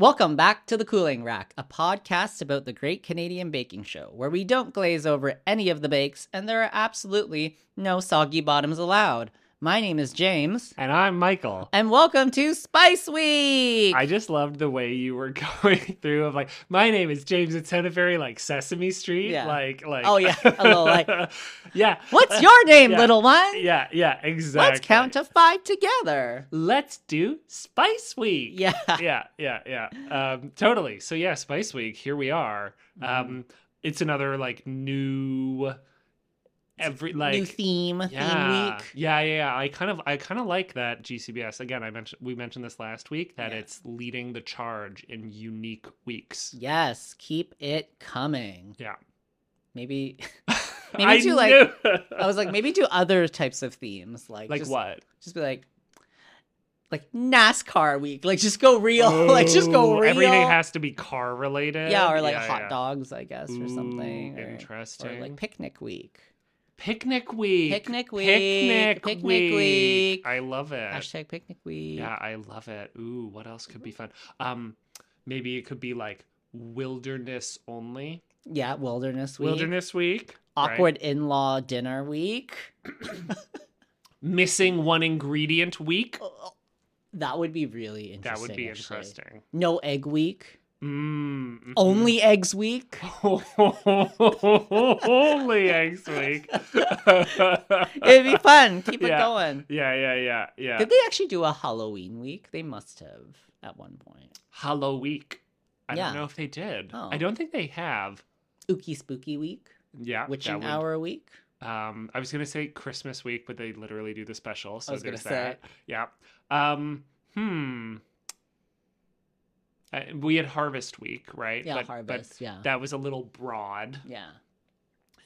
Welcome back to The Cooling Rack, a podcast about the Great Canadian Baking Show, where we don't glaze over any of the bakes and there are absolutely no soggy bottoms allowed. My name is James, And I'm Michael. and welcome to Spice Week! I just loved the way you were going through of like, my name is James. It's kind of very like Sesame Street. Yeah. Like, like, Oh, yeah. A little like- yeah. What's your name, Yeah. little one? Yeah, yeah, exactly. Let's count to five together. Let's do Spice Week. Yeah. yeah, yeah, yeah. Um, totally. So yeah, Spice Week. Here we are. Mm-hmm. Um, it's another like new, every like New theme, yeah, theme week. yeah, yeah, yeah. I kind of, I kind of like that GCBS. Again, I mentioned we mentioned this last week that Yeah. it's leading the charge in unique weeks. Yes, keep it coming. Yeah, Maybe maybe Maybe to, like-. I was like, maybe do other types of themes, like like just, what? Just be like, like NASCAR week, like just go real, like just go Ooh, real. Everything has to be car related. yeah, or like Yeah, hot yeah. dogs, I guess, or something. Ooh, or- interesting. Or like picnic week. Picnic week. Picnic week. Picnic, Picnic week. week. I love it. Hashtag picnic week. Yeah, I love it. Ooh, what else could be fun? Um, maybe it could be like wilderness only. Yeah, wilderness week. Wilderness week. right? Awkward in-law dinner week. Missing one ingredient week. Oh, That would be really interesting. that would be actually. interesting. No egg week. Mm. Only eggs week. only eggs week. It'd be fun. Keep it going. Yeah, yeah, yeah, yeah. Did they actually do a Halloween week? They must have at one point. Halloween. Week. I Yeah. don't know if they did. Oh. I don't think they have. Ookie Spooky week. Yeah, Witching would- a week. Um, I was gonna say Christmas week, but they literally do the special. So was gonna there's say. that. Yeah. Um. Hmm. Uh, we had Harvest Week, right? Yeah, But- harvest. But yeah. that was a little broad. yeah.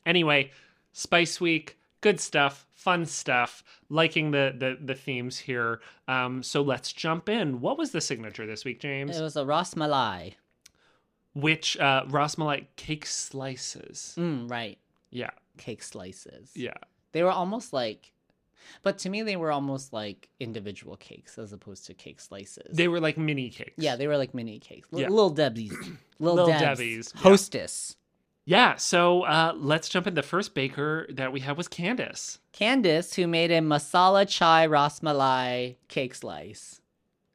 Anyway, Spice Week, good stuff, fun stuff. Liking the the the themes here. Um. So let's jump in. What was the signature this week, James? It was a Ras Malai. Which uh, Rasmalai cake slices? Mm, right. Yeah. Cake slices. Yeah. They were almost like, but to me, they were almost like individual cakes as opposed to cake slices. They were like mini cakes. yeah, they were like mini cakes. L- Yeah. Little Debbie's. Little, Little Debs. Debbie's. Hostess. Yeah, so uh, let's jump in. The first baker that we had was Candace. Candice, who made a masala chai ras malai cake slice.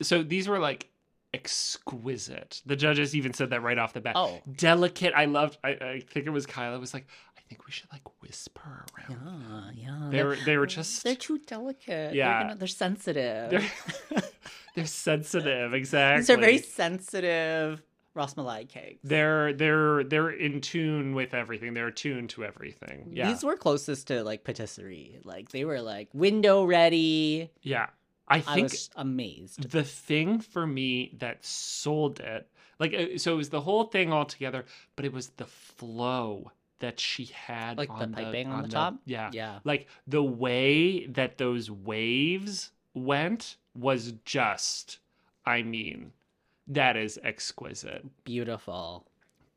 So these were like exquisite. The judges even said that right off the bat. Oh. Delicate. I loved. I, I think it was Kyla was like, think we should like whisper Yeah, around. yeah. They they're- were they were just They're too delicate. Yeah. They're, gonna, they're sensitive. they're, they're sensitive. Exactly. These are very sensitive ras malai cakes. They're they're they're in tune with everything. They're attuned to everything. Yeah. These were closest to like patisserie. Like they were like window ready. yeah. I I think was amazed. the thing for me that sold it like uh, so it was the whole thing all together but it was the flow that she had Like the on piping on the top? yeah Yeah. like the way that those waves went was just i mean that is exquisite Beautiful.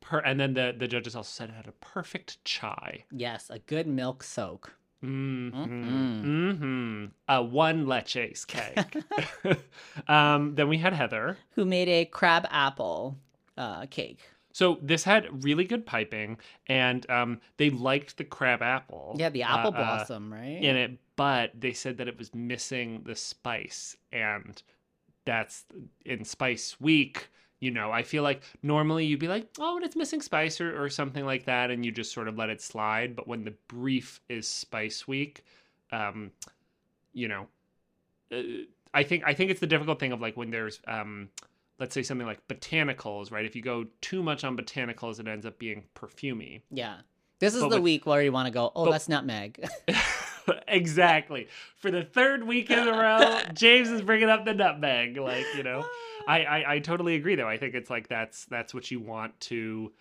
per and then the the judges also said it had a perfect chai Yes, a good milk soak. Mm-hmm. Mm-mm. Mm-hmm. A one leches cake. um, then we had Heather. Who made a crab apple uh, cake. So this had really good piping, and um, they liked the crab apple. Yeah, the apple uh, uh, blossom, right? in it, but they said that it was missing the spice, and that's in Spice Week. You know, I feel like normally you'd be like, oh, and it's missing spice or, or something like that, and you just sort of let it slide. But when the brief is Spice Week, um, you know, uh, I think I think it's the difficult thing of like when there's um, let's say something like botanicals, right? If you go too much on botanicals, it ends up being perfumey. yeah. This is But the with- week where you want to go, oh, but- that's nutmeg. exactly. For the third week in a row, James is bringing up the nutmeg. Like you know, I, I I totally agree though. I think it's like that's that's what you want to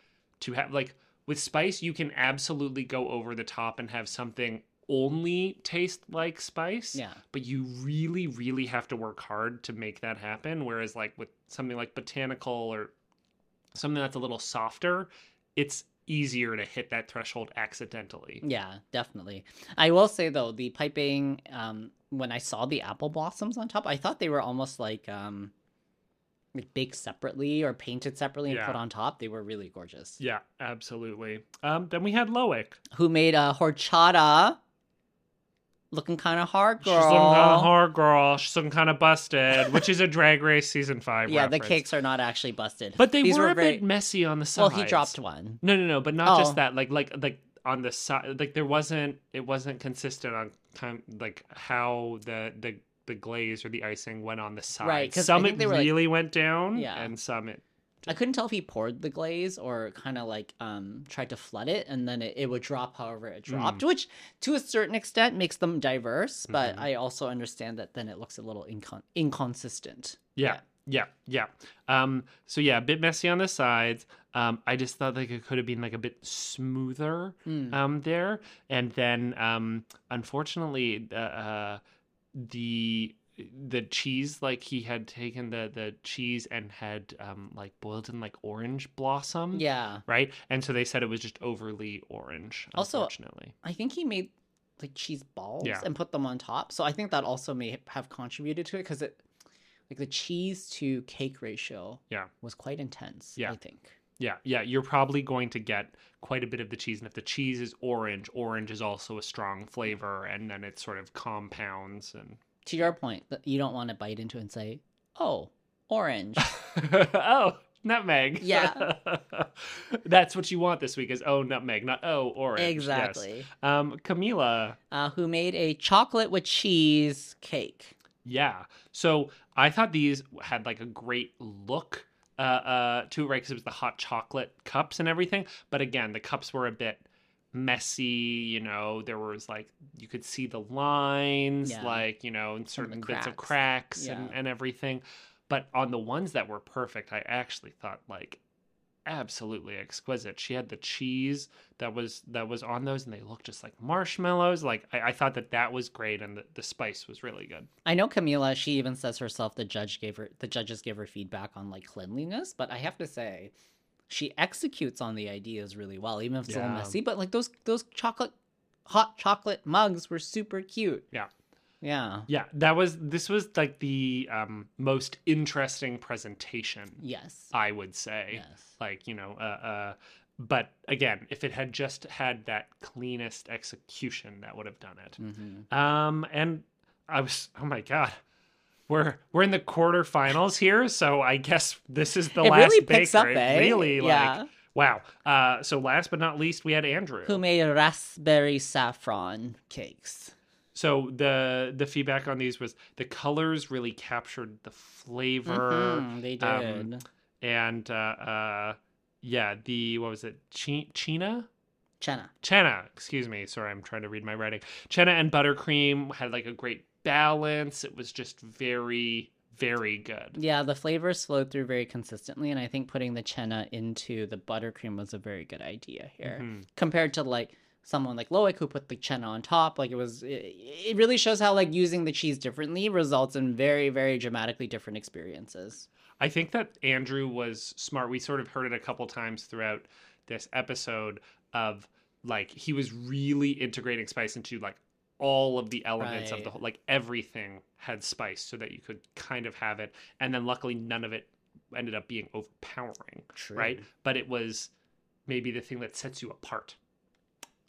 to have. Like with spice, you can absolutely go over the top and have something only taste like spice. yeah. But you really, really have to work hard to make that happen. Whereas like with something like botanical or something that's a little softer, it's easier to hit that threshold accidentally. Yeah, definitely. I will say though, the piping, um, when I saw the apple blossoms on top, I thought they were almost like um like baked separately or painted separately and Yeah. put on top, they were really gorgeous. Yeah, absolutely. Um, then we had Loic. Who made a horchata looking kind of hard, girl. She's looking kind of hard, girl. She's looking kind of busted, which is a Drag Race season five. yeah, the cakes are not actually busted. but they These were, a very... bit messy on the side. Well, he dropped one. No, no, no, but not Oh. just that. Like, like, like on the side, like there wasn't. It wasn't consistent on time, like how the the the glaze or the icing went on the side. Right, some it were, like- really went down, Yeah. and some it. I couldn't tell if he poured the glaze or kind of like um tried to flood it and then it, it would drop however it Hmm. dropped, which to a certain extent makes them diverse, but Mhm. I also understand that then it looks a little incon- inconsistent. Yeah, yeah, yeah. Um, so yeah, a bit messy on the sides. Um, I just thought like it could have been like a bit smoother. Mm. um there and then um unfortunately uh, uh the the cheese like he had taken the the cheese and had um like boiled in like orange blossom Yeah. right and so they said it was just overly orange Also- unfortunately I think he made like cheese balls Yeah. and put them on top. So I think that also may have contributed to it because it like the cheese to cake ratio Yeah. was quite intense, Yeah. I think. yeah yeah you're probably going to get quite a bit of the cheese and if the cheese is orange orange is also a strong flavor and then it sort of compounds and To your point, that you don't want to bite into and say, "Oh, orange." oh, nutmeg. Yeah. That's what you want this week is oh nutmeg, not oh orange. Yes. exactly. Um, Camila. uh, who made a chocolate with cheese cake. Yeah. So I thought these had like a great look uh, uh, to it, right? Because it was the hot chocolate cups and everything. But again, the cups were a bit messy. You know, there was like you could see the lines, Yeah. like you know, and Some of the certain bits of cracks. cracks and, and everything. But on the ones that were perfect, I actually thought like absolutely exquisite. She had the cheese that was that was on those, and they looked just like marshmallows. Like I, I thought that that was great, and the, the spice was really good. I know Camila. She even says herself the judge gave her the judges gave her feedback on like cleanliness, but I have to say, she executes on the ideas really well, even if it's a little messy. But like those those chocolate hot chocolate mugs were super cute. Yeah. Yeah. Yeah, that was this was like the um, most interesting presentation, Yes. I would say. Yes. Like you know, uh, uh, but again, if it had just had that cleanest execution, that would have done it. hmm Um, and I was, oh my god, we're we're in the quarterfinals here, so I guess this is the It last really picks up, baker. eh? Really, Yeah. like wow. Uh, so last but not least, we had Andrew. Who made raspberry saffron cakes? So the the feedback on these was the colors really captured the flavor. Mhm, they um, did. and uh, uh, yeah, the what was it? Chi- China, Chenna. Chena. Excuse me. Sorry, I'm trying to read my writing. Chena and buttercream had like a great balance. It was just very, very good. Yeah, the flavors flowed through very consistently, and I think putting the chenna into the buttercream was a very good idea here. Mhm. Compared to like someone like Loic who put the chenna on top, like it was, it, it really shows how like using the cheese differently results in very, very dramatically different experiences. I think that Andrew was smart. We sort of heard it a couple times throughout this episode of like he was really integrating spice into like all of the elements of the whole like everything had spice so that you could kind of have it and then luckily none of it ended up being overpowering True. right? But it was maybe the thing that sets you apart.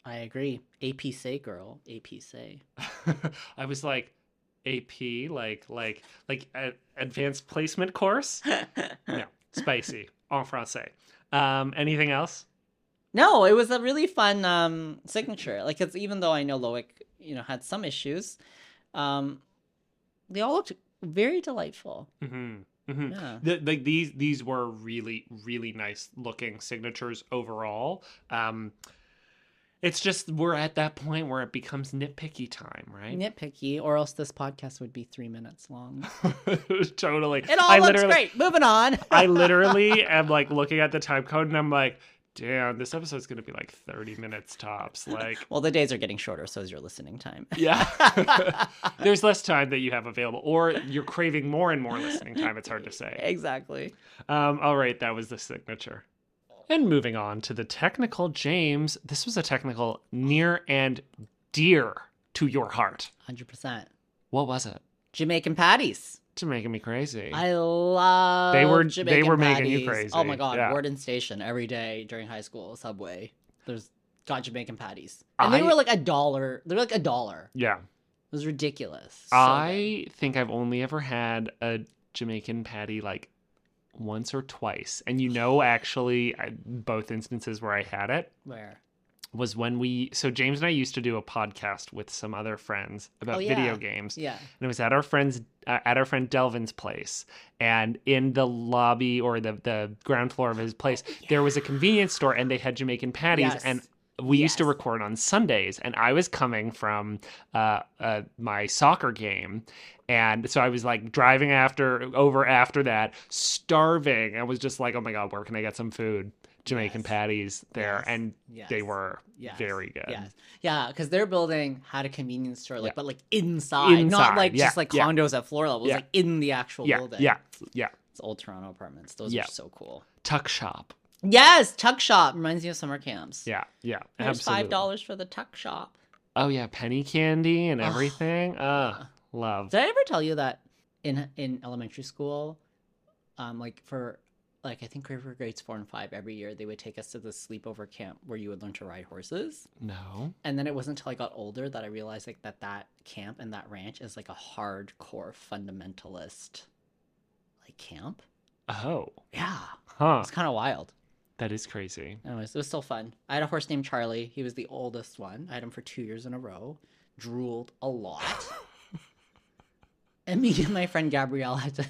I agree. Épicée girl, épicée. i was like ap like like like a, advanced placement course? No. Spicy. En français. Um anything else? No, it was a really fun um, signature. Like, it's even though I know Loic, you know, had some issues, um, they all looked very delightful. hmm hmm Yeah. the, like these these were really really nice looking signatures overall um it's just we're at that point where it becomes nitpicky time right Nitpicky, or else this podcast would be three minutes long. totally It all I looks great. Moving on. i literally am like looking at the time code and i'm like damn this episode's gonna be like 30 minutes tops like well, the days are getting shorter, so is your listening time. yeah there's less time that you have available or you're craving more and more listening time it's hard to say exactly. Um, all right, that was the signature. And moving on to the technical, James. This was a technical near and dear to your heart. 100%. What was it? Jamaican patties. To making me crazy. I love They were- they Jamaican were making you patties. crazy, Oh my god, yeah. Warden Station every day during high school subway. There's got Jamaican patties, and they were like a dollar. They were like a dollar. yeah. It was ridiculous. So I think I've only ever had a Jamaican patty like once or twice. And you know, actually, I, both instances where I had it good. where was when we. So James and I used to do a podcast with some other friends about Oh, yeah. video games. yeah, And it was at our friend's uh, at our friend Delvin's place, and in the lobby or the the ground floor of his place, there was a convenience store, and they had Jamaican patties, Yes. and we used to record on Sundays, and I was coming from uh, uh, my soccer game. And so I was like driving after over after that, starving. I was just like, oh my god, where can I get some food? Jamaican Yes. patties there, Yes. and yes. they were very good. Yes. Yeah, because their building had a convenience store, like Yeah. but like inside, Inside, not like yeah, just like yeah. condos at floor level. Like in the actual building. yeah, yeah. It's old Toronto apartments. Those are so cool. Tuck shop. Yes, tuck shop reminds me of summer camps. Yeah, yeah. There's absolutely. five dollars for the tuck shop. Oh yeah, penny candy and everything. Uh, love. Did I ever tell you that in in elementary school, um, like for like I think for grades four and five every year they would take us to the sleepover camp where you would learn to ride horses. No. And then it wasn't until I got older that I realized like that that camp and that ranch is like a hardcore fundamentalist like camp. Oh. Yeah, Huh. it's kind of wild. That is crazy. Anyways, it was still fun. I had a horse named Charlie. He was the oldest one. I had him for two years in a row. Drooled a lot. and me and my friend Gabrielle had to.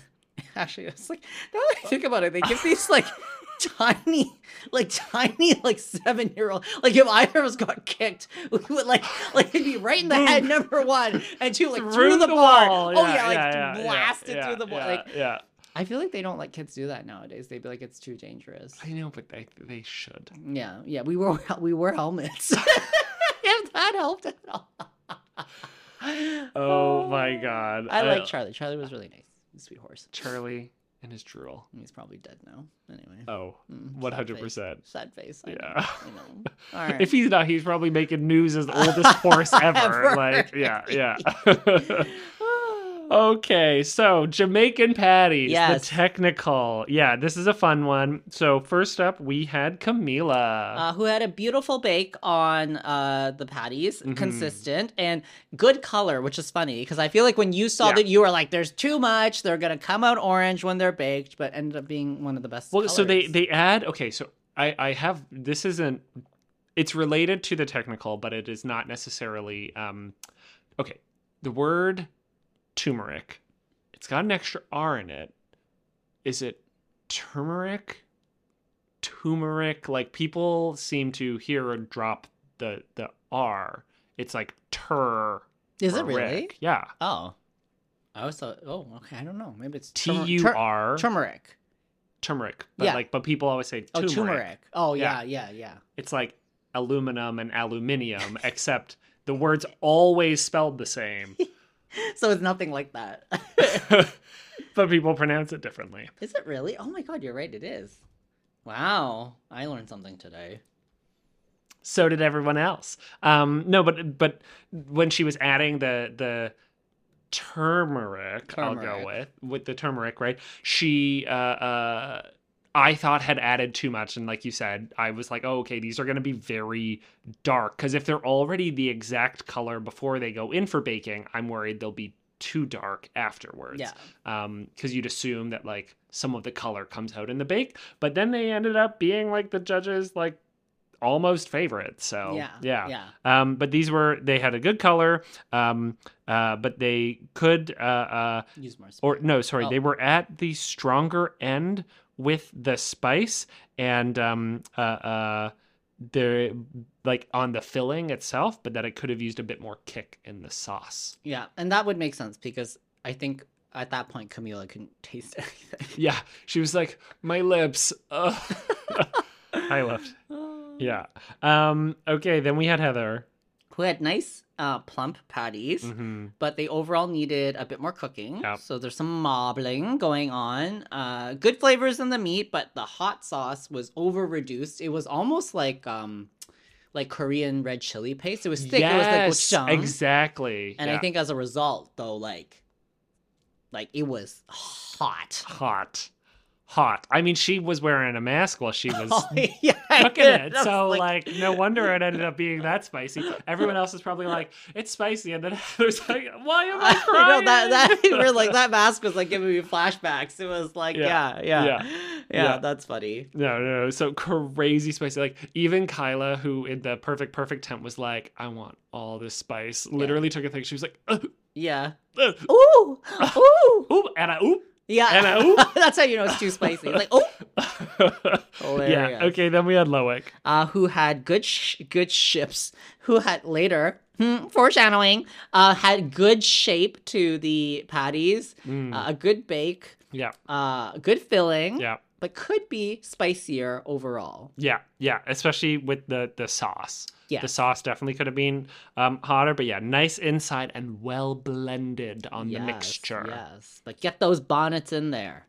Actually, it's like now that I think about it, they give these like tiny, like tiny, like seven year old. Like if either of us got kicked, we would like like it'd be right in the head. Number one and two, like through, the, bar. wall. Oh Yeah, yeah, like yeah, yeah, blast yeah, it through the wall. yeah, Like yeah. I feel like they don't let kids do that nowadays. They'd be like, it's too dangerous. I know, but they they should. Yeah, yeah, we wore we wore helmets. if that helped at all. Oh my god. I like Charlie. Charlie was really nice. Sweet horse. Charlie and his drool. He's probably dead now. Anyway. Oh, Mm, one sad face. Sad face. I Yeah. Know, I know. All right. If he's not, he's probably making news as the oldest horse ever. Ever. Like, yeah, yeah. Okay, so Jamaican patties, Yes. the technical. Yeah, this is a fun one. So first up, we had Camila. uh, who had a beautiful bake on uh, the patties, Mhm. consistent and good color, which is funny because I feel like when you saw Yeah. that, you were like, "There's too much. They're gonna come out orange when they're baked," but ended up being one of the best. well, so they they add. Okay, so I I have this isn't. It's related to the technical, but it is not necessarily. Um, okay, the word turmeric. It's got an extra R in it. Is it turmeric? Turmeric. Like people seem to hear or drop the the R. It's like tur. is it really? Yeah. Oh, I was thought. Oh, okay. I don't know. Maybe it's T U R turmeric. turmeric. But Yeah. like but people always say turmeric. Oh, turmeric. turmeric. Oh, Yeah. yeah, yeah, yeah. It's like aluminum and aluminium, except the words always spelled the same. So it's nothing like that. but people pronounce it differently. is it really? Oh my god, you're right. It is. Wow, I learned something today. So did everyone else. Um, no, but but when she was adding the the turmeric, I'll go with with the turmeric, right? She uh, uh, I thought had added too much, and like you said, I was like, oh, okay, these are going to be very dark because if they're already the exact color before they go in for baking, I'm worried they'll be too dark afterwards. Yeah. um because you'd assume that like some of the color comes out in the bake but then they ended up being like the judges like almost favorite so yeah. yeah Yeah. um but these were they had a good color um uh but they could uh uh Use more. or no sorry Oh. they were at the stronger end with the spice and um uh uh they're like on the filling itself but that it could have used a bit more kick in the sauce Yeah, and that would make sense because I think at that point Camila couldn't taste anything. Yeah, she was like, my lips. I left. Yeah. Um. Okay. Then we had Heather. Who had nice, uh, plump patties, hmm but they overall needed a bit more cooking. Yep. So there's some marbling going on. Uh, good flavors in the meat, but the hot sauce was over reduced. It was almost like um, like Korean red chili paste. It was thick. Yes, it was like gochujang. exactly. And yeah. I think as a result, though, like Like it was hot. hot, hot. I mean, she was wearing a mask while she was Oh, yeah, cooking it. So like, no wonder it ended up being that spicy. Everyone else is probably like, it's spicy, and then Heather's like, why am I I crying? know that that we're like that mask was like giving me flashbacks. It was like Yeah. yeah, yeah, Yeah. that's funny. No, no, no. So crazy spicy. Like even Kyla, who in the perfect perfect tent was like, I want all this spice. Literally took a thing. She was like, Yeah. Ooh, ooh. oop, and I oop. Yeah, And I- ooh. that's how you know it's too spicy. Like, oh, yeah. Okay. Then we had Loic. uh, who had good sh- good ships? Who had later hmm, foreshadowing? Uh, had good shape to the patties, Mm, uh, a good bake, yeah. uh, good filling, Yeah. but could be spicier overall. Yeah. Yeah. Especially with the the sauce. Yeah. The sauce definitely could have been um, hotter, but yeah, nice inside and well blended on the mixture. Yes, but get those bonnets in there.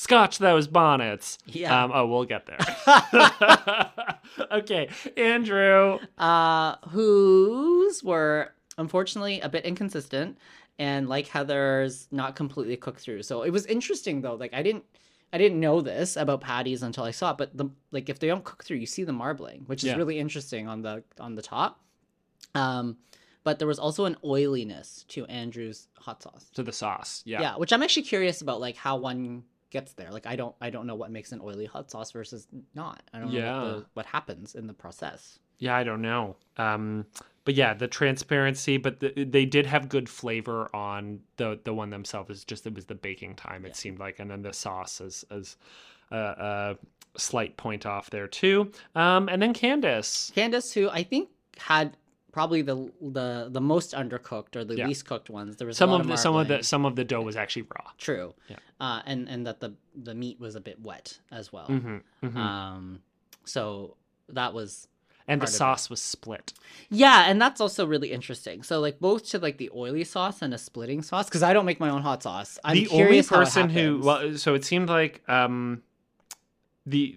Scotch those bonnets. Yeah. Um, oh, we'll get there. okay, Andrew. uh, whose were unfortunately a bit inconsistent and like Heather's not completely cooked through. So it was interesting though. Like I didn't I didn't know this about patties until I saw it, but the like if they don't cook through, you see the marbling, which is Yeah. really interesting on the on the top. Um but there was also an oiliness to Andrew's hot sauce. To the sauce. Yeah. Yeah. which I'm actually curious about like how one gets there. Like I don't I don't know what makes an oily hot sauce versus not. I don't know what, the, what happens in the process. Yeah, I don't know. Um, but yeah, the transparency, but the, they did have good flavor on the the one themselves. It's just it was the baking time. It Yeah. seemed like, and then the sauce is as a, a slight point off there too. Um, and then Candace. Candace, who I think had probably the the the most undercooked or the Yeah. least cooked ones. There was Some of the some of the some of the dough was actually raw. true, Yeah. uh, and and that the the meat was a bit wet as well. Mm-hmm, Um, so that was and the sauce was split. yeah, and that's also really interesting. So like both to like the oily sauce and a splitting sauce because I don't make my own hot sauce. I'm the only curious how it person who well, so it seemed like um, the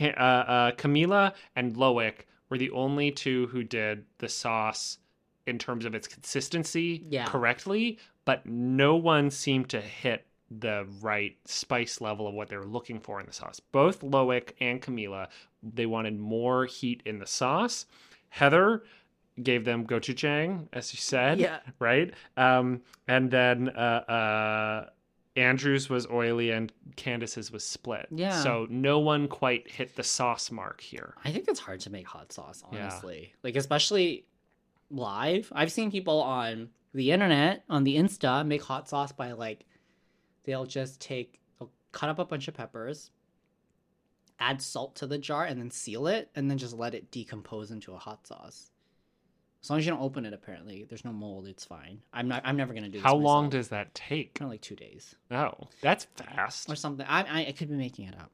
uh, uh, Camila and Loic were the only two who did the sauce in terms of its consistency Yeah. correctly, but no one seemed to hit the right spice level of what they were looking for in the sauce. Both Loic and Camila, they wanted more heat in the sauce. Heather gave them gochujang, as you said yeah. right? Um, and then uh, uh, Andrews was oily and Candace's was split. Yeah. So no one quite hit the sauce mark here. I think it's hard to make hot sauce, Yeah. honestly. Like especially live. I've seen people on the internet, on the Insta, make hot sauce by like they'll just take they'll cut up a bunch of peppers, add salt to the jar, and then seal it, and then just let it decompose into a hot sauce. As long as you don't open it, apparently there's no mold. It's fine. I'm not. I'm never gonna do. This How long does that take? Kind of like two days Oh, that's fast. or something. I, I I could be making it up.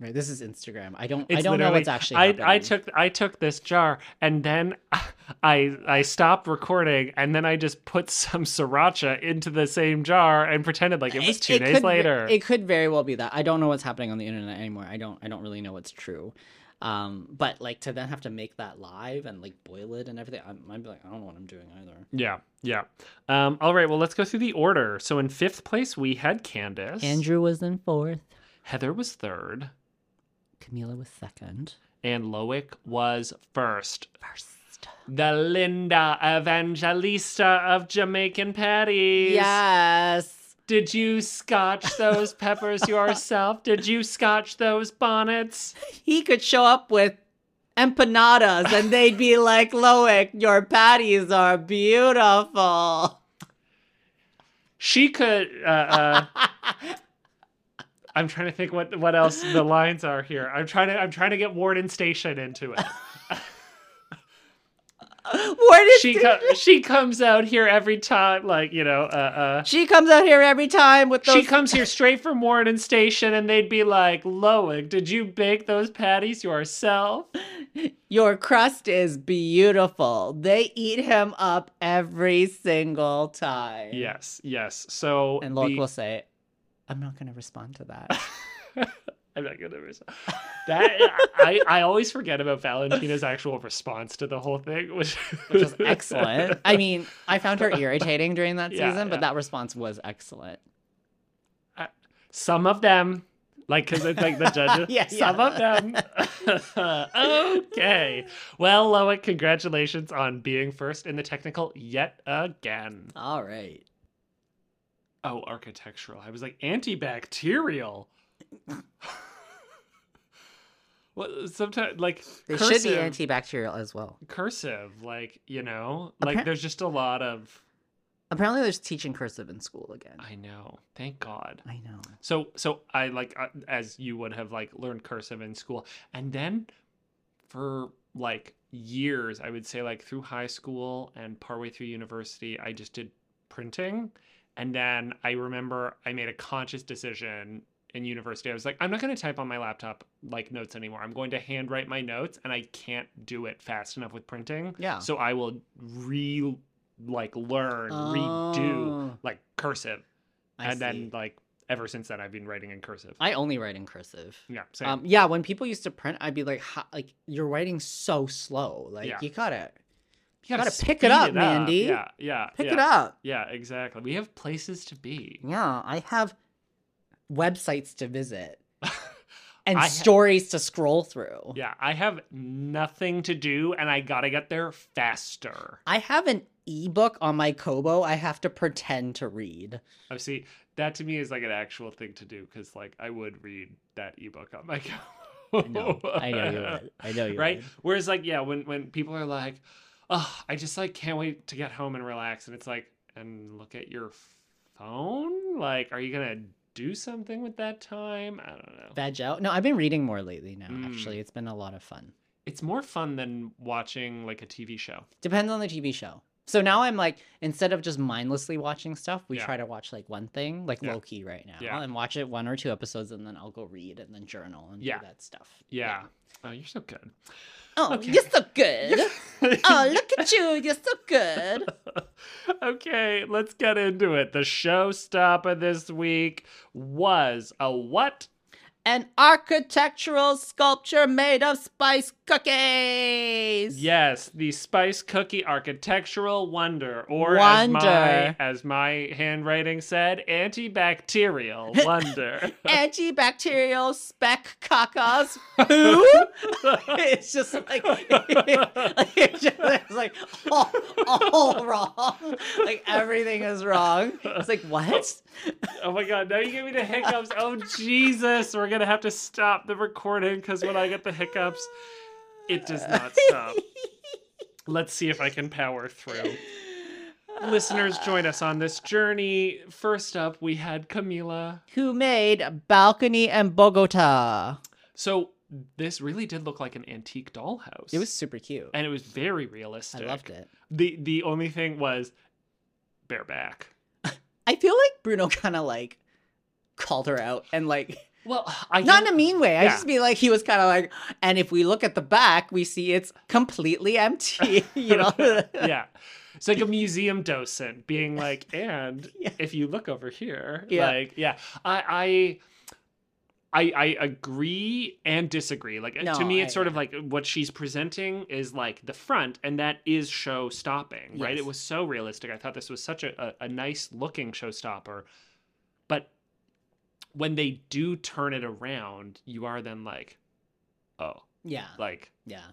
Right. This is Instagram. I don't. I don't know what's actually. I, happening. I took I took this jar and then I I stopped recording and then I just put some sriracha into the same jar and pretended like it was two days could later. It could very well be that. I don't know what's happening on the internet anymore. I don't. I don't really know what's true. Um, but like to then have to make that live and like boil it and everything, I'm, I'd be like, I don't know what I'm doing either. yeah, yeah. Um, all right, well let's go through the order. So in fifth place we had Candace. Andrew was in fourth. Heather was third. Camila was second. and Loic was first. First. The Linda Evangelista of Jamaican patties. Yes. Did you scotch those peppers yourself? Did you scotch those bonnets? He could show up with empanadas and they'd be like, Loic, your patties are beautiful. She could. Uh, uh, I'm trying to think what what else the lines are here. I'm trying to I'm trying to get Warden Station into it. She she comes out here every time, like you know. Uh, uh, she comes out here every time with those She comes here straight from Warden Station, and they'd be like, "Loic, did you bake those patties yourself?" Your crust is beautiful. They eat him up every single time. Yes, yes. So And Loic the- will say, I'm not going to respond to that. I'm not gonna res- that. I I always forget about Valentina's actual response to the whole thing, which Which was excellent. I mean, I found her irritating during that Yeah, season, but that response was excellent. Some of them, like, because it's like the judges. Yeah, Some yeah. of them. okay. Well, Loic, congratulations on being first in the technical yet again. All right. Oh, architectural. I was like antibacterial. Well, sometimes like They cursive, should be antibacterial as well. cursive, like you know, like Appar- there's just a lot of. Apparently, there's teaching cursive in school again. I know. Thank God. I know. So, so I like uh, as you would have like learned cursive in school, and then for like years, I would say like through high school and partway through university, I just did printing, and then I remember I made a conscious decision in university. I was like, I'm not going to type on my laptop like notes anymore. I'm going to handwrite my notes, and I can't do it fast enough with printing. Yeah. So I will re like learn, redo Oh, like cursive I and see. then like ever since then I've been writing in cursive. I only write in cursive. yeah, same. Um, yeah, when people used to print, I'd be like, "How- like you're writing so slow. Like Yeah. you gotta you gotta pick speed it up, Mandy. Yeah, yeah, pick yeah. it up. Yeah, exactly. We have places to be. Yeah, I have websites to visit and ha- stories to scroll through. Yeah, I have nothing to do, and I gotta get there faster. I have an ebook on my Kobo I have to pretend to read. I see that to me is like an actual thing to do because like I would read that ebook on my I know. I know you would. I know you right? would. Whereas like yeah, when when people are like, oh, I just like can't wait to get home and relax, and it's like, and look at your phone. Like, are you gonna do something with that time? I don't know. Veg out. No, I've been reading more lately now, Mm. actually. It's been a lot of fun. It's more fun than watching like a TV show. Depends on the TV show. So now I'm like, instead of just mindlessly watching stuff, we Yeah. try to watch like one thing, like Yeah. Loki right now, Yeah. and watch it one or two episodes, and then I'll go read and then journal and do that stuff. Yeah. Oh, you're so good. Oh, Okay. you're so good. oh, look at you. You're so good. okay, let's get into it. The showstopper this week was a what? An architectural sculpture made of spice cookies. Yes, the spice cookie architectural wonder, or as my as my handwriting said, antibacterial wonder. Antibacterial speck cacas. Who? it's just like, it's, just, it's like all, all wrong. Like everything is wrong. It's like what? oh my god, now you give me the hiccups. Oh Jesus, we're gonna have to stop the recording because when I get the hiccups, it does not stop. Let's see if I can power through. Listeners, join us on this journey. First up, we had Camila. Who made balcony and Bogota? So this really did look like an antique dollhouse. It was super cute. and it was very realistic. I loved it. The the only thing was bareback. I feel like Bruno kind of like called her out and like Well, I not in a mean way. I just be like he was kind of like, and if we look at the back, we see it's completely empty. you know? yeah. It's like a museum docent being like, and Yeah. if you look over here, Yeah. like, yeah, I, I, I, I agree and disagree. Like uh, No, to me, I- it's sort of like uh, what she's presenting is like the front, and that is show stopping, right? It was so realistic. I thought this was such a, a, a nice looking showstopper, when they do turn it around, you are then like, oh, yeah, like yeah.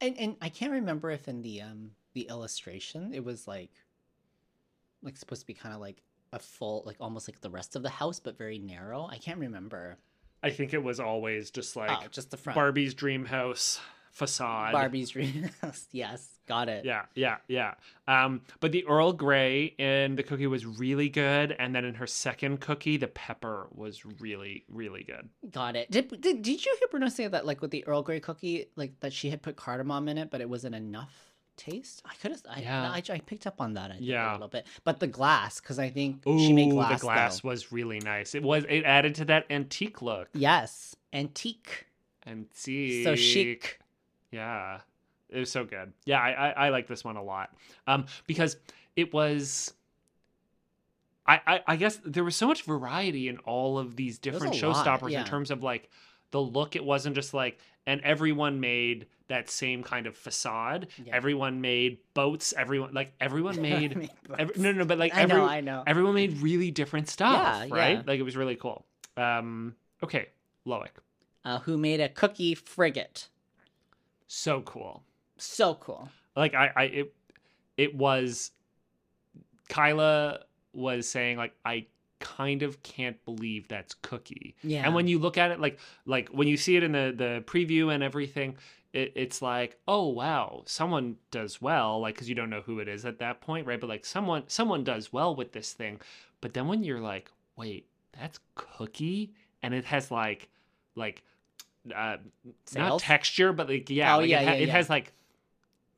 And and I can't remember if in the um the illustration it was like like supposed to be kind of like a full like almost like the rest of the house but very narrow. I can't remember. I think it was always just like oh, just the front. Barbie's dream house facade. Barbie's dream house. yes, got it. Yeah, yeah, yeah. Um, but the Earl Grey in the cookie was really good, and then in her second cookie, the pepper was really, really good. Got it. Did, did did you hear Bruno say that like with the Earl Grey cookie, like that she had put cardamom in it, but it wasn't enough taste? I could have. I, Yeah. I, I picked up on that. I Yeah. a little bit. But the glass, because I think Ooh, she made glass. the glass though. was really nice. It was. It added to that antique look. Yes, antique. Antique. So chic. Yeah, it was so good. Yeah, I I, I like this one a lot. Um, because it was. I, I, I guess there was so much variety in all of these different lot, showstoppers yeah. in terms of like the look. It wasn't just like, and everyone made that same kind of facade. Yeah. Everyone made boats. Everyone like everyone made. Mean, every, no, no, but like I every, know, I know. everyone made really different stuff, Yeah, right? yeah. Like it was really cool. Um, okay, Loic. uh, who made a cookie frigate. So cool. So cool. Like I, I it it was Kyla was saying like I kind of can't believe that's cookie. Yeah. And when you look at it like like when you see it in the the preview and everything, it, it's like, oh wow, someone does well, like because you don't know who it is at that point, right? But like someone someone does well with this thing. But then when you're like, wait, that's cookie, and it has like like uh not texture, but like yeah, Oh, like yeah, it, ha- yeah, it yeah. has like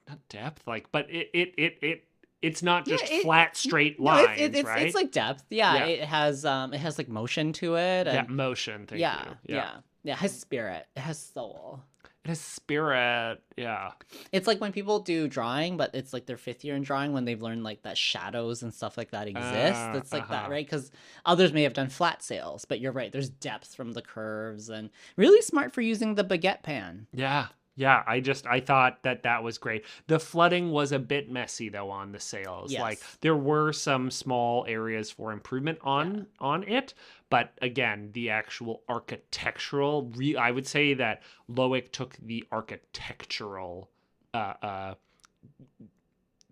not depth, like but it it it it it's not Yeah, just it- flat straight No, lines, it's, it's, it's, right? it's like depth. Yeah, Yeah. it has um, it has like motion to it. yeah, And motion. Thank yeah, yeah, yeah, It has spirit. It has soul. Has spirit. Yeah. It's like when people do drawing, but it's like their fifth year in drawing when they've learned like that shadows and stuff like that exist. Ah, it's like that, uh-huh. right? Because others may have done flat sails, but you're right. There's depth from the curves and really smart for using the baguette pan. Yeah. Yeah, I just I thought that that was great. The flooding was a bit messy though on the sails. Like there were some small areas for improvement on on it, but again, the actual architectural re- I would say that Loic took the architectural uh uh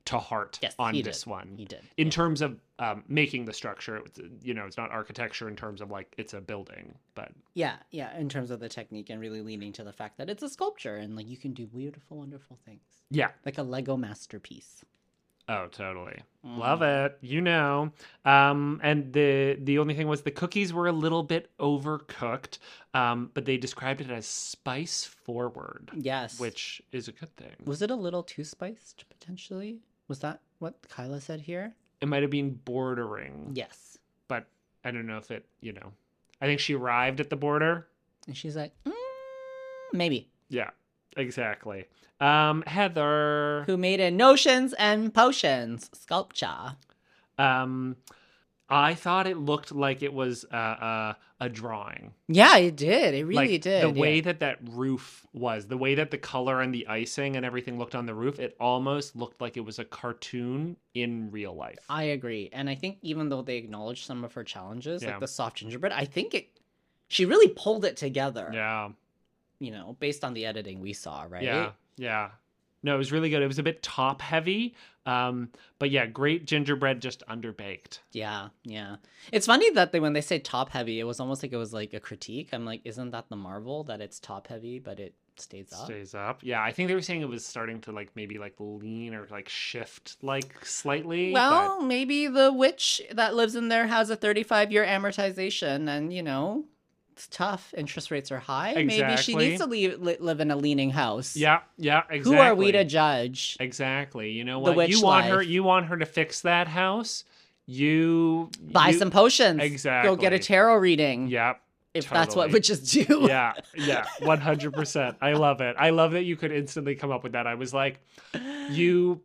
to heart Yes, on this did. one. He did. in terms of um, making the structure, it's, you know, it's not architecture in terms of like it's a building, but Yeah, yeah. In terms of the technique and really leaning to the fact that it's a sculpture and like you can do beautiful, wonderful things, yeah. like a Lego masterpiece. Oh, totally. Mm. Love it. You know. Um, and the the only thing was the cookies were a little bit overcooked, um, but they described it as spice forward, Yes. which is a good thing. was it a little too spiced potentially? Was that what Kyla said here? It might have been bordering, Yes. but I don't know if it. You know, I think she arrived at the border. And she's like, mm, maybe. Yeah, exactly. Um, Heather. Who made a notions and potions sculpture? Um, I thought it looked like it was uh, uh, a drawing. Yeah, it did. It really like, did. The way that that roof was, the way that the color and the icing and everything looked on the roof, it almost looked like it was a cartoon in real life. I agree, and I think even though they acknowledged some of her challenges, Yeah. like the soft gingerbread, I think it. She really pulled it together. yeah, You know, based on the editing we saw, right? yeah, yeah. No, it was really good. It was a bit top heavy, um, but yeah, great gingerbread, just underbaked. Yeah, yeah. It's funny that they when they say top heavy, it was almost like it was like a critique. I'm like, isn't that the marvel that it's top heavy, but it stays up? Stays up. Yeah, I think they were saying it was starting to like maybe like lean or like shift like slightly. but- Well, maybe the witch that lives in there has a 35 year amortization, and you know, it's tough. Interest rates are high. Maybe she needs to leave, li- live in a leaning house. yeah, yeah, exactly. Who are we to judge? Exactly. You know what? You want her you want her to fix that house. You Buy you- some potions. Exactly. Go get a tarot reading. Yep. if that's what totally. witches do. Yeah. Yeah. One hundred percent. I love it. I love that you could instantly come up with that. I was like, you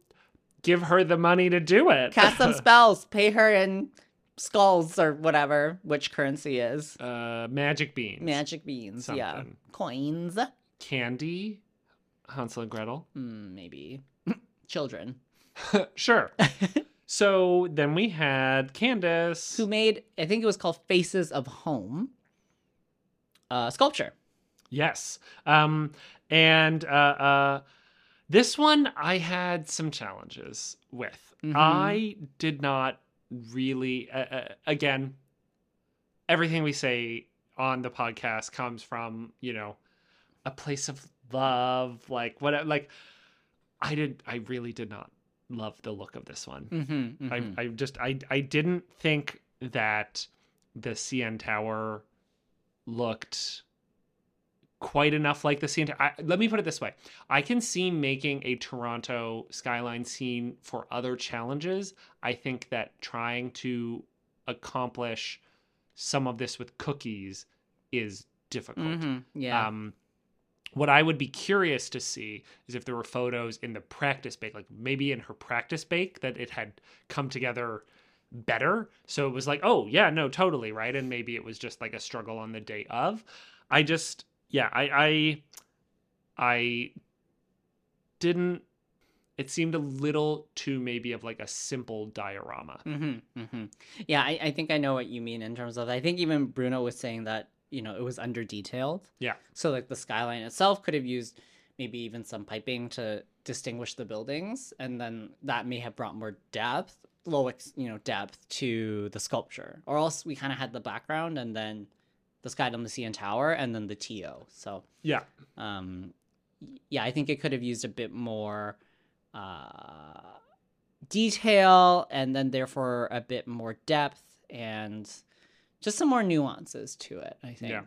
give her the money to do it. Cast some spells. Pay her in skulls or whatever, which currency is. uh magic beans. Magic beans. Yeah. Coins. Candy. Hansel and Gretel. Hmm, maybe. Children. sure. so then we had Candace. Who made, I think it was called Faces of Home, uh, sculpture. Yes. Um, and uh, uh, this one I had some challenges with. Mhm. I did not really, uh, uh, again, everything we say on the podcast comes from, you know, a place of love. Like, what, like, I did, I really did not love the look of this one. Mm-hmm, I, I just I I didn't think that the CN Tower looked quite enough like the scene. I, let me put it this way: I can see making a Toronto skyline scene for other challenges. I think that trying to accomplish some of this with cookies is difficult. Mhm, Yeah. Um, what I would be curious to see is if there were photos in the practice bake, like maybe in her practice bake, that it had come together better. So it was like, oh yeah, no, totally right, and maybe it was just like a struggle on the day of. I just, yeah, I, I, I didn't it seemed a little too maybe of like a simple diorama. Mm-hmm, mm-hmm. Yeah, I, I think I know what you mean in terms of. I think even Bruno was saying that you know it was under detailed. Yeah. So like the skyline itself could have used maybe even some piping to distinguish the buildings, and then that may have brought more depth, low ex- you know depth to the sculpture. Or else we kind of had the background and then the Sky Dome, the CN Tower, and then the TO. So Yeah. um, yeah, I think it could have used a bit more uh, detail and then therefore a bit more depth and just some more nuances to it. I think. Yeah.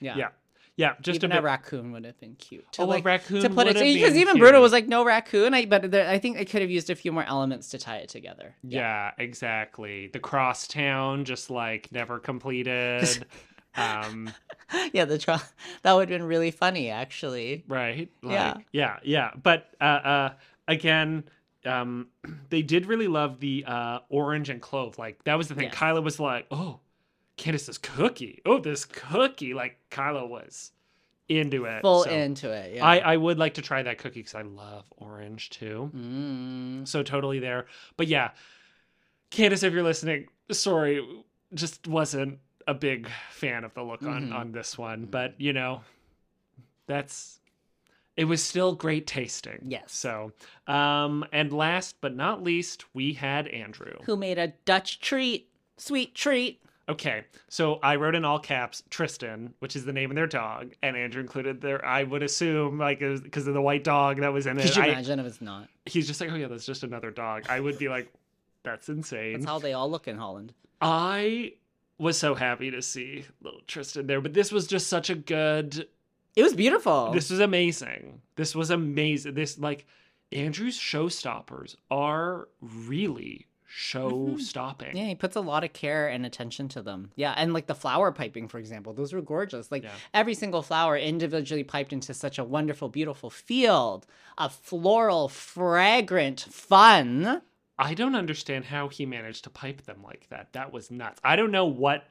Yeah. Yeah. Yeah, just even a bit. a raccoon would have been cute. To Oh, a like raccoon to put it because even cute. Bruno was like no raccoon. I but there, I think I could have used a few more elements to tie it together. Yeah, exactly. The crosstown just like never completed. um, yeah. The trial that would have been really funny actually. right? Like, Yeah. yeah, yeah. But uh, uh, again, um, they did really love the uh, orange and clove. Like that was the thing. Yes. Kyla was like, "Oh, Candace's cookie. Oh, this cookie!" Like Kyla was into it. Full So into it. Yeah. I I would like to try that cookie because I love orange too. Mm. So totally there. But yeah, Candace, if you're listening, sorry, just wasn't a big fan of the look on Mhm. on this one. But you know, that's it was still great tasting. Yes. So, um, and last but not least, we had Andrew. Who made a Dutch treat? Sweet treat. Okay, so I wrote in all caps Tristan, which is the name of their dog, and Andrew included their. I would assume like because of the white dog that was in it. Could you I- imagine if it's not? he's just like, oh yeah, that's just another dog. I would be like, that's insane. That's how they all look in Holland. I was so happy to see little Tristan there, but this was just such a good. It was beautiful. This was amazing. This was amazing. This like Andrew's showstoppers are really mm-hmm. show stopping. yeah, he puts a lot of care and attention to them. Yeah, and like the flower piping, for example, those were gorgeous. Like Yeah. every single flower individually piped into such a wonderful, beautiful field of floral, fragrant fun. I don't understand how he managed to pipe them like that. That was nuts. I don't know what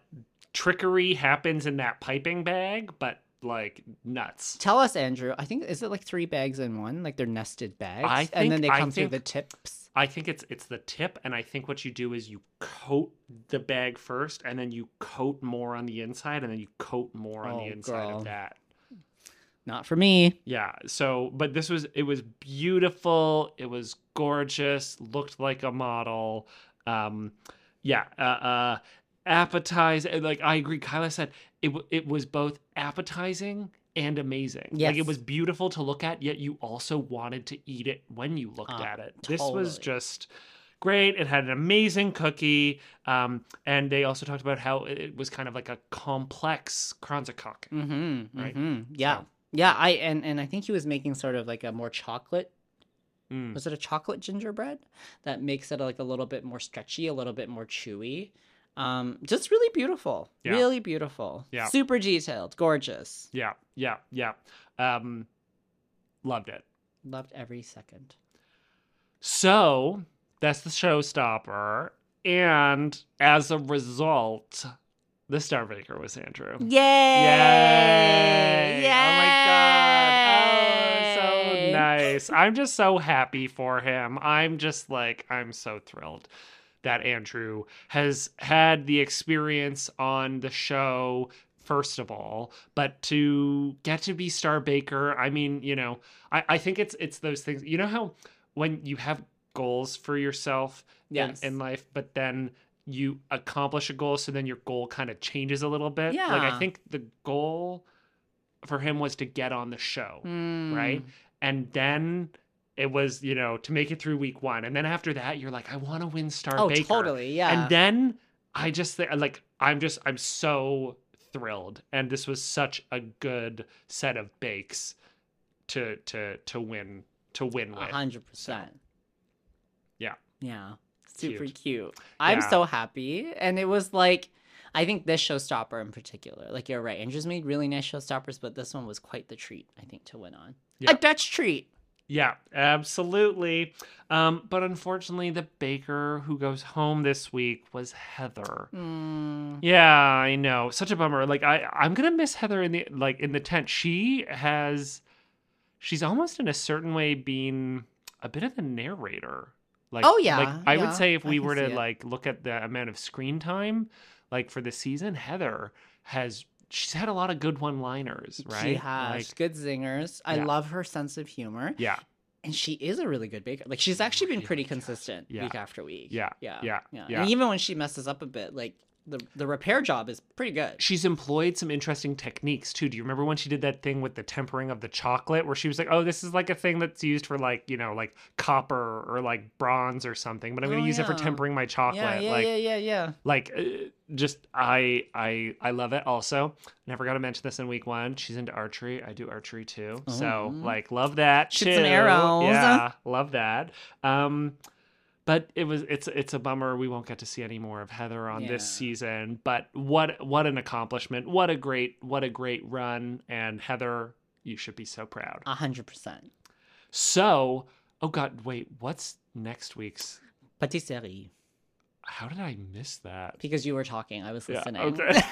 trickery happens in that piping bag, but like nuts. Tell us, Andrew. I think is it like three bags in one? Like they're nested bags, I and then think- they come through the tips. I think it's it's the tip, and I think what you do is you coat the bag first, and then you coat more on the inside, and then you coat more on Oh, the inside girl. of that. Not for me. Yeah. So, but this was it was beautiful. It was gorgeous. Looked like a model. Um, yeah. Uh, uh appetizing. Like I agree. Kyla said it. It was both appetizing and amazing. Like it was beautiful to look at, yet you also wanted to eat it when you looked Uh, at it. Totally. This was just great. It had an amazing cookie. Um, and they also talked about how it- it was kind of like a complex kransekake. Mm-hmm. Right. mm-hmm. Yeah. So- Yeah. I and and I think he was making sort of like a more chocolate. Mm. Was it a chocolate gingerbread that makes it like a little bit more stretchy, a little bit more chewy? Um, just really beautiful. Yeah. Really beautiful. Yeah. Super detailed. Gorgeous. Yeah, yeah, yeah. Um, loved it. Loved every second. So that's the showstopper, and as a result, the star baker was Andrew. Yay! Yay! Yay! Oh my god! Oh, so nice. I'm just so happy for him. I'm just like I'm so thrilled that Andrew has had the experience on the show first of all, but to get to be Star Baker, I mean, you know, I, I think it's it's those things. You know how when you have goals for yourself Yes. in, in life, but then you accomplish a goal, so then your goal kind of changes a little bit. yeah. Like I think the goal for him was to get on the show, right? Mm. And then it was, you know, to make it through week one. And then after that, you're like, I want to win Star Oh, Baker. totally. Yeah. And then I just think, like, I'm just, I'm so thrilled. And this was such a good set of bakes to, to, to win, to win with. hundred percent. Yeah. Yeah. Super Cute. cute. I'm Yeah. so happy. And it was like I think this showstopper in particular, like you're right, Andrew's made really nice showstoppers, but this one was quite the treat, I think, to win on. Yeah. A Dutch treat. Yeah, absolutely. Um, but unfortunately, the baker who goes home this week was Heather. Mm, Yeah, I know. Such a bummer. Like I I'm going to miss Heather in the like in the tent. She has she's almost in a certain way been a bit of a narrator. Like, Oh, yeah, like I yeah, would say if we were to like look at the amount of screen time, like for the season, Heather has she's had a lot of good one-liners, right? She has Like, good zingers. I Yeah. love her sense of humor. yeah, And she is a really good baker. Like she's oh actually been pretty consistent Yeah. week after week. Yeah, Yeah. yeah, Yeah. yeah. And even when she messes up a bit, like the the repair job is pretty good. she's employed some interesting techniques too. Do you remember when she did that thing with the tempering of the chocolate where she was like, "Oh, this is like a thing that's used for like, you know, like copper or like bronze or something, but I'm going to Oh, use it for tempering my chocolate." Yeah, yeah, like yeah, yeah, yeah. like uh, just I I I love it also. Never got to mention this in week 1. She's into archery. I do archery too. So, Oh. like love that Shoot some too. arrows. Yeah, love that. Um but it was it's it's a bummer we won't get to see any more of Heather on this season. But what what an accomplishment! What a great what a great run! And Heather, you should be so proud. A hundred percent. So, oh god, wait, what's next week's? Patisserie. How did I miss that? Because you were talking, I was Yeah, listening. okay.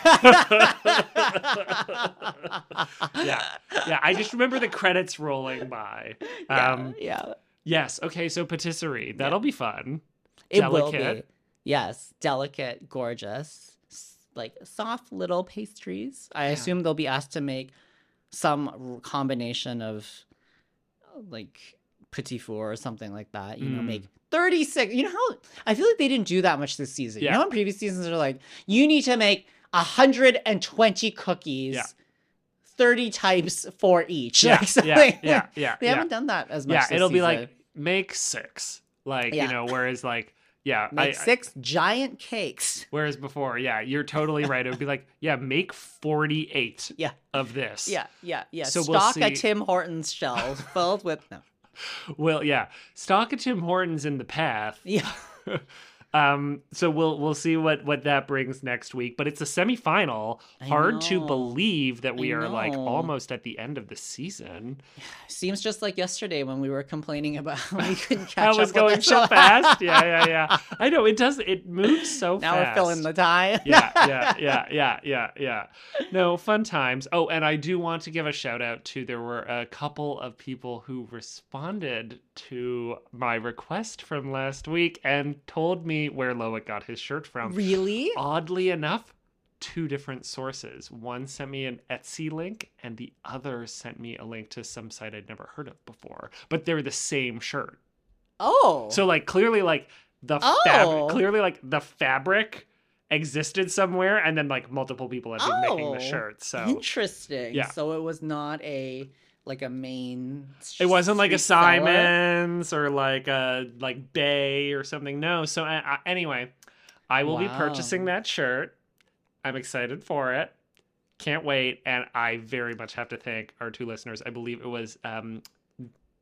Yeah, yeah, I just remember the credits rolling by. yeah, Um, yeah. Yes, okay, so patisserie. That'll be fun. It will be. Yes, delicate, gorgeous, like soft little pastries. I Yeah. assume they'll be asked to make some combination of like petit four or something like that. You know, Mm. make 36. You know how I feel like they didn't do that much this season. You know, in previous seasons, they're like, you need to make 120 cookies. Yeah. 30 types for each. Yeah, Like, yeah, yeah, yeah, They yeah. haven't done that as much. Yeah, it'll be like make six. Like, Yeah. you know, whereas like yeah, make I, I- six giant cakes. whereas before, yeah, you're totally right. It would be like, yeah, make 48 Yeah. of this. Yeah, yeah, yeah. So we'll Stock a. Tim Hortons shelf filled with no. Well, yeah. Stock a Tim Hortons in the path. Yeah. Um so we'll we'll see what what that brings next week but it's a semifinal. I hard to believe that we I are like almost at the end of the season. Seems just like yesterday when we were complaining about how we couldn't catch that up was going so fast? Yeah yeah yeah. I know it does it moves so now fast. we're filling the time. yeah, yeah, yeah, yeah, yeah, yeah. No, fun times. Oh, and I do want to give a shout out to there were a couple of people who responded to my request from last week and told me where Loic got his shirt from. Really? Oddly enough, two different sources. One sent me an Etsy link, and the other sent me a link to some site I'd never heard of before. But they're the same shirt. Oh. So like clearly like the Oh. fabric clearly like the fabric existed somewhere and then like multiple people have been making the Oh. shirt. So interesting. Yeah. So it was not a like a main. it wasn't like a seller? Simon's or like a like Bay or something. No. So uh, anyway, I will be purchasing that shirt. I'm excited for it. Can't wait. And I very much have to thank our two listeners. I believe it was um,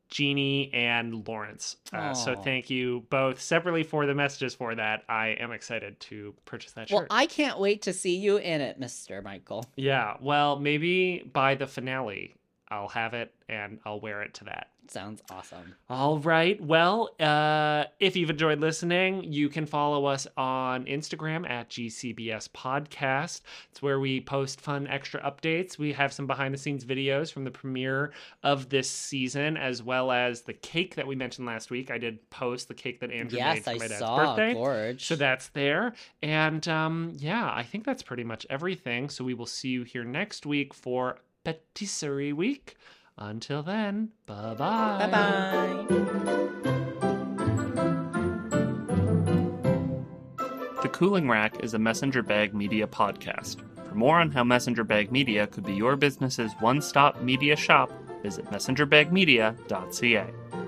Jeannie and Lawrence. Uh, so thank you both separately for the messages for that. I am excited to purchase that Well, shirt. Well, I can't wait to see you in it, Mister Michael. yeah. Well, maybe by the finale, I'll have it and I'll wear it to that. Sounds awesome. All right. Well, uh, if you've enjoyed listening, you can follow us on Instagram at GCBS Podcast. It's where we post fun extra updates. We have some behind the scenes videos from the premiere of this season, as well as the cake that we mentioned last week. I did post the cake that Andrew made for I my dad's saw. birthday. Gorge. So that's there. And um, yeah, I think that's pretty much everything. So we will see you here next week for Patisserie Week. Until then, bye bye. Bye bye. The Cooling Rack is a Messenger Bag Media podcast. For more on how Messenger Bag Media could be your business's one stop media shop, visit messengerbagmedia.ca.